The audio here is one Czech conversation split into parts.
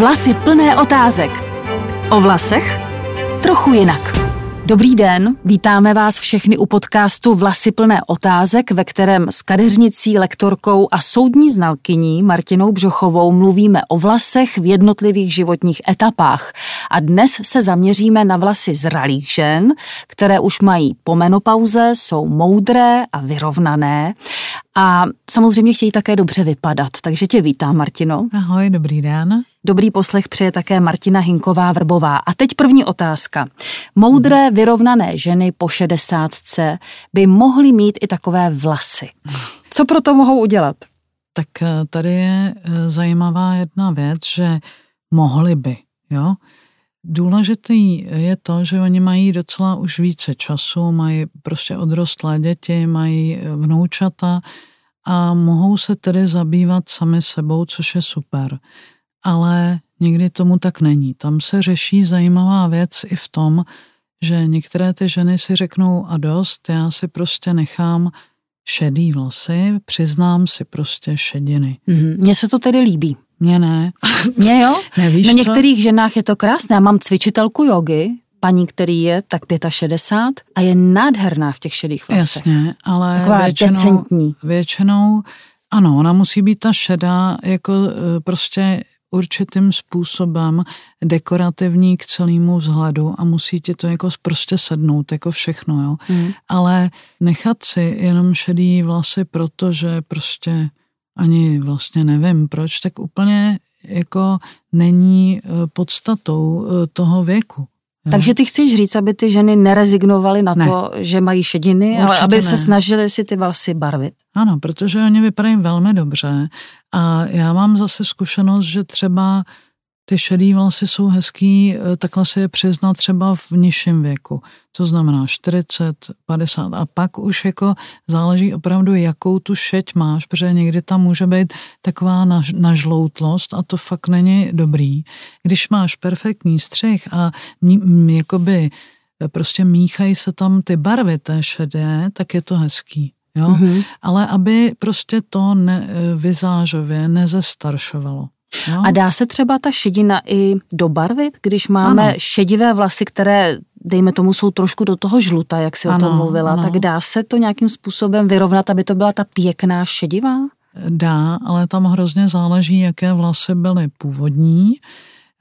Vlasy plné otázek. O vlasech? Trochu jinak. Dobrý den, vítáme vás všechny u podcastu Vlasy plné otázek, ve kterém s kadeřnicí, lektorkou a soudní znalkyní Martinou Břochovou mluvíme o vlasech v jednotlivých životních etapách. A dnes se zaměříme na vlasy zralých žen, které už mají po menopauze, jsou moudré a vyrovnané a samozřejmě chtějí také dobře vypadat. Takže tě vítám, Martino. Ahoj, dobrý den. Dobrý poslech přeje také Martina Hinková Vrbová. A teď první otázka. Moudré, vyrovnané ženy po šedesátce by mohly mít i takové vlasy. Co pro to mohou udělat? Tak eh, tady je eh, zajímavá jedna věc, že mohly by, jo. Důležitý je to, že oni mají docela už více času, mají prostě odrostlé děti, mají eh, vnoučata a mohou se tedy zabývat sami sebou, což je super ale někdy tomu tak není. Tam se řeší zajímavá věc i v tom, že některé ty ženy si řeknou a dost, já si prostě nechám šedý vlasy, přiznám si prostě šediny. Mm-hmm. Mně se to tedy líbí. Mně ne. Mně jo? Nevíš Na co? některých ženách je to krásné. Já mám cvičitelku jogy, paní, který je tak 65 a je nádherná v těch šedých vlasech. Jasně, ale Taková většinou, decentní. většinou, ano, ona musí být ta šedá jako eh, prostě určitým způsobem dekorativní k celému vzhledu a musí ti to jako prostě sednout, jako všechno, jo. Mm. Ale nechat si jenom šedý vlasy, protože prostě ani vlastně nevím proč, tak úplně jako není eh, podstatou eh, toho věku. Jo. Takže ty chceš říct, aby ty ženy nerezignovaly na Ne. to, že mají šediny, ale Určitě aby se ne. snažili si ty vlasy barvit. Ano, protože oni vypadají velmi dobře a já mám zase zkušenost, že třeba ty šedý vlasy jsou hezký, eh, takhle si je přiznat třeba v nižším věku. To znamená 40, 50 a pak už jako záleží opravdu, jakou tu šeť máš, protože někdy tam může být taková naž, nažloutlost a to fakt není dobrý. Když máš perfektní střih a mí, m, jakoby eh, prostě míchají se tam ty barvy té šedé, tak je to hezký. Jo? Mhm. Ale aby prostě to ne, eh, vizážově nezestaršovalo. Jo? A dá se třeba ta šedina i dobarvit, když máme Ano. šedivé vlasy, které, dejme tomu, jsou trošku do toho žluta, jak si o tom mluvila, ano. tak dá se to nějakým způsobem vyrovnat, aby to byla ta pěkná šedivá? Dá, ale tam hrozně záleží, jaké vlasy byly původní,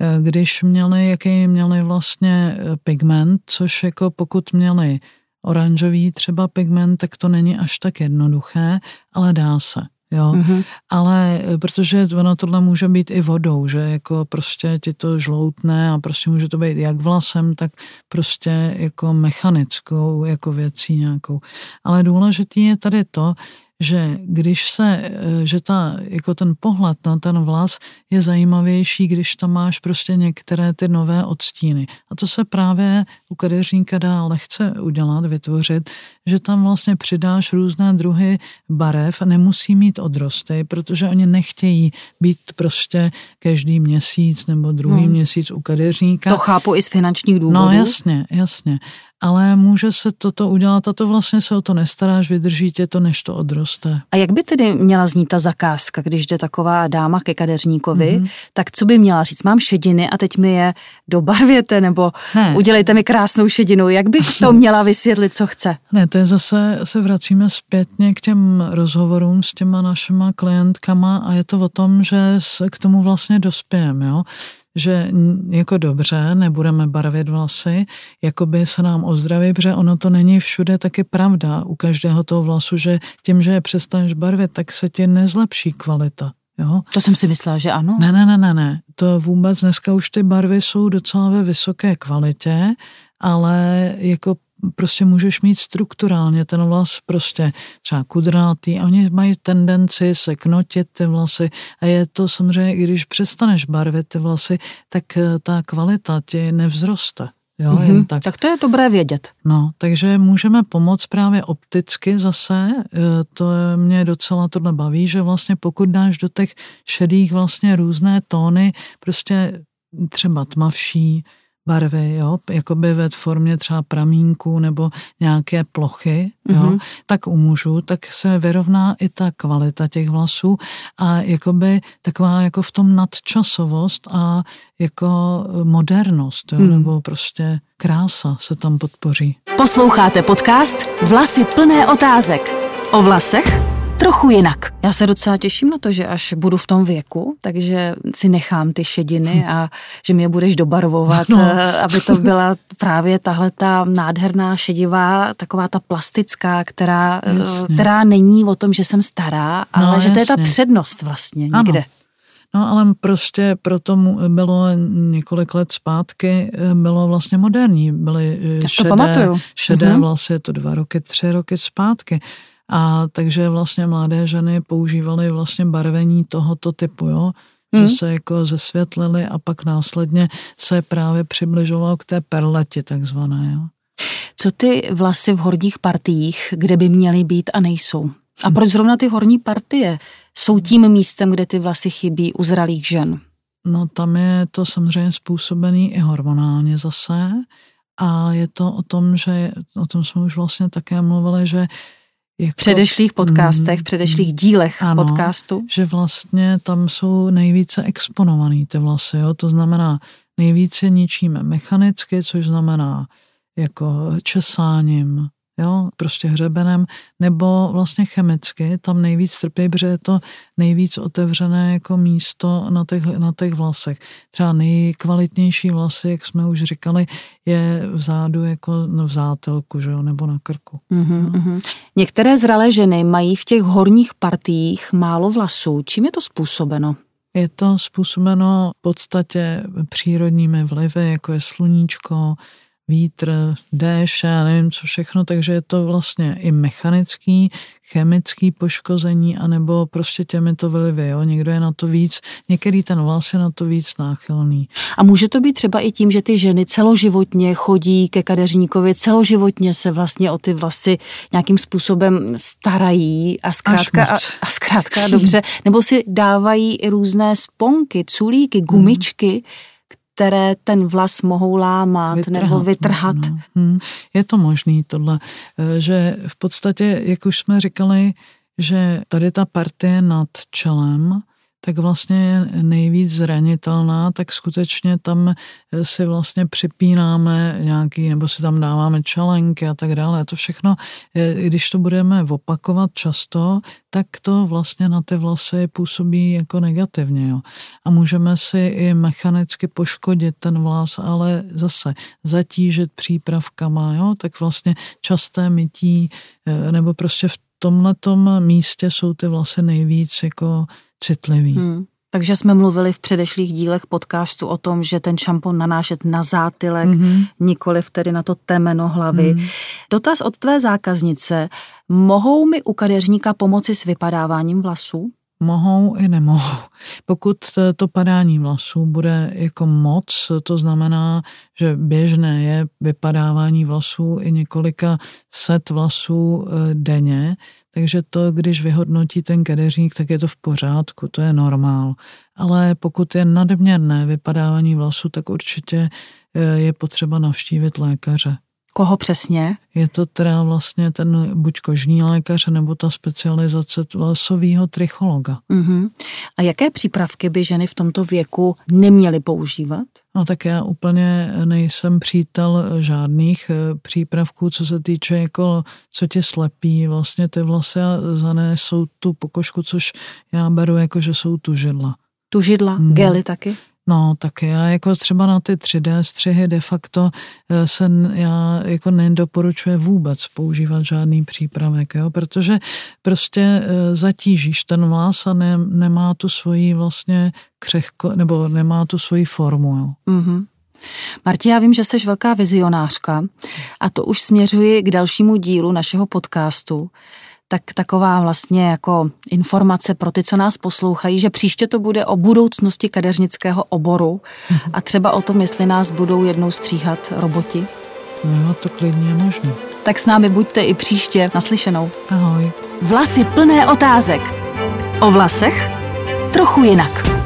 eh, když měli, jaký měli vlastně eh, pigment, což jako pokud měli oranžový třeba pigment, tak to není až tak jednoduché, ale dá se. Jo, Mhm. ale eh, protože ono tohle může být i vodou, že jako prostě ti to žloutne a prostě může to být jak vlasem, tak prostě jako mechanickou jako věcí nějakou. Ale důležitý je tady to, že když se, eh, že ta, jako ten pohled na ten vlas je zajímavější, když tam máš prostě některé ty nové odstíny. A to se právě u kadeřníka dá lehce udělat, vytvořit, že tam vlastně přidáš různé druhy barev a nemusí mít odrosty, protože oni nechtějí být prostě každý měsíc nebo druhý Hmm. měsíc u kadeřníka. To chápu i z finančních důvodů. No jasně, jasně. Ale může se toto udělat a to vlastně se o to nestaráš, vydrží tě to, než to odroste. A jak by tedy měla znít ta zakázka, když jde taková dáma ke kadeřníkovi, Mhm. mm-hmm. tak co by měla říct? Mám šediny a teď mi je dobarvěte nebo Ne. udělejte mi krásnou šedinu. Jak bych to měla vysvětlit, co chce? Ne, to je zase, se vracíme zpětně k těm rozhovorům s těma našima klientkama a je to o tom, že se k tomu vlastně dospějeme, jo že jako dobře, nebudeme barvit vlasy, jako by se nám ozdraví, protože ono to není všude taky pravda u každého toho vlasu, že tím, že je přestaneš barvit, tak se ti nezlepší kvalita. Jo? To jsem si myslela, že ano. Ne, ne, ne, ne, ne. To vůbec dneska už ty barvy jsou docela ve vysoké kvalitě, ale jako prostě můžeš mít strukturálně ten vlas prostě třeba kudrnatý a oni mají tendenci se knotit ty vlasy a je to samozřejmě, i když přestaneš barvit ty vlasy, tak eh, ta kvalita ti nevzroste. Jo, mm-hmm. jen tak. Tak to je dobré vědět. No, takže můžeme pomoct právě opticky zase, e, to je- mě docela tohle baví, že vlastně pokud dáš do těch šedých vlastně různé tóny, prostě třeba tmavší, barvy, jo, jakoby ve formě třeba pramínku nebo nějaké plochy, jo, mm-hmm. tak u mužů, tak se vyrovná i ta kvalita těch vlasů a jakoby taková jako v tom nadčasovost a jako modernost, jo, mm. nebo prostě krása se tam podpoří. Posloucháte podcast Vlasy plné otázek. O vlasech trochu jinak. Já se docela těším na to, že až budu v tom věku, takže si nechám ty šediny a že mě budeš dobarvovat, no. Eh, aby to byla právě tahle ta nádherná šedivá, taková ta plastická, která, eh, která není o tom, že jsem stará, ale no, že jasně. to je ta přednost vlastně někde. Ano. No ale prostě proto bylo několik let zpátky, eh, bylo vlastně moderní, byly šedé, šedé uh-huh. vlasy, je to dva roky, tři roky zpátky. A takže vlastně mladé ženy používaly vlastně barvení tohoto typu, jo, hmm. že se jako zesvětlily a pak následně se právě přibližovalo k té perleti takzvané, jo. Co ty vlasy v horních partiích, kde by měly být a nejsou? A proč zrovna ty horní partie jsou tím místem, kde ty vlasy chybí u zralých žen? No tam je to samozřejmě způsobený i hormonálně zase a je to o tom, že o tom jsme už vlastně také mluvili, že jako, v předešlých podcastech, v předešlých dílech ano, podcastu. že vlastně tam jsou nejvíce exponovaný ty vlasy, jo? to znamená nejvíce ničíme mechanicky, což znamená jako česáním, jo, prostě hřebenem, nebo vlastně chemicky, tam nejvíc trpí, protože je to nejvíc otevřené jako místo na těch, na těch vlasech. Třeba nejkvalitnější vlasy, jak jsme už říkali, je vzadu jako v zátelku, že jo, nebo na krku. Mm-hmm, mm-hmm. Některé zralé ženy mají v těch horních partiích málo vlasů. Čím je to způsobeno? Je to způsobeno v podstatě přírodními vlivy, jako je sluníčko, vítr, déšť, já nevím co všechno, takže je to vlastně i mechanický, chemický poškození, anebo prostě těmito vlivy, jo. Někdo je na to víc, některý ten vlas je na to víc náchylný. A může to být třeba i tím, že ty ženy celoživotně chodí ke kadeřníkovi, celoživotně se vlastně o ty vlasy nějakým způsobem starají a zkrátka, a, a zkrátka dobře, nebo si dávají i různé sponky, culíky, gumičky, hmm které ten vlas mohou lámat vytrhat, nebo vytrhat. No, no. Hmm. Je to možný tohle, eh, že v podstatě, jak už jsme říkali, že tady ta partie nad čelem tak vlastně je nejvíc zranitelná, tak skutečně tam eh, si vlastně připínáme nějaký, nebo si tam dáváme čelenky a tak dále. A to všechno, když to budeme opakovat často, tak to vlastně na ty vlasy působí jako negativně. Jo. A můžeme si i mechanicky poškodit ten vlas, ale zase zatížit přípravkama, jo, tak vlastně časté mytí, eh, nebo prostě v tomhletom místě jsou ty vlasy nejvíc jako citlivý. Hmm. Takže jsme mluvili v předešlých dílech podcastu o tom, že ten šampon nanášet na zátylek, mm-hmm. nikoli tedy na to temeno hlavy. Mm. Dotaz od tvé zákaznice. Mohou mi u kadeřníka pomoci s vypadáváním vlasů? Mohou i nemohou. Pokud to padání vlasů bude jako moc, to znamená, že běžné je vypadávání vlasů i několika set vlasů eh, denně, takže to, když vyhodnotí ten kadeřník, tak je to v pořádku, to je normál. Ale pokud je nadměrné vypadávání vlasů, tak určitě eh, je potřeba navštívit lékaře. Koho přesně? Je to teda vlastně ten buď kožní lékař, nebo ta specializace vlasového trichologa. Uh-huh. A jaké přípravky by ženy v tomto věku neměly používat? No tak já úplně nejsem přítel žádných eh, přípravků, co se týče jako, co tě slepí vlastně ty vlasy a zanesou tu pokožku, což já beru jako, že jsou tu židla. Tu židla, hmm. gely taky? No, tak já jako třeba na ty 3D střihy de facto eh, se já jako nedoporučuje vůbec používat žádný přípravek, jo, protože prostě eh, zatížíš ten vlas a ne, nemá tu svoji vlastně křehko, nebo nemá tu svoji formu, jo. Mm-hmm. Marti, já vím, že jsi velká vizionářka a to už směřuji k dalšímu dílu našeho podcastu tak taková vlastně jako informace pro ty, co nás poslouchají, že příště to bude o budoucnosti kadeřnického oboru mhm. a třeba o tom, jestli nás budou jednou stříhat roboti. No, to klidně je možné. Tak s námi buďte i příště naslyšenou. Ahoj. Vlasy plné otázek. O vlasech trochu jinak.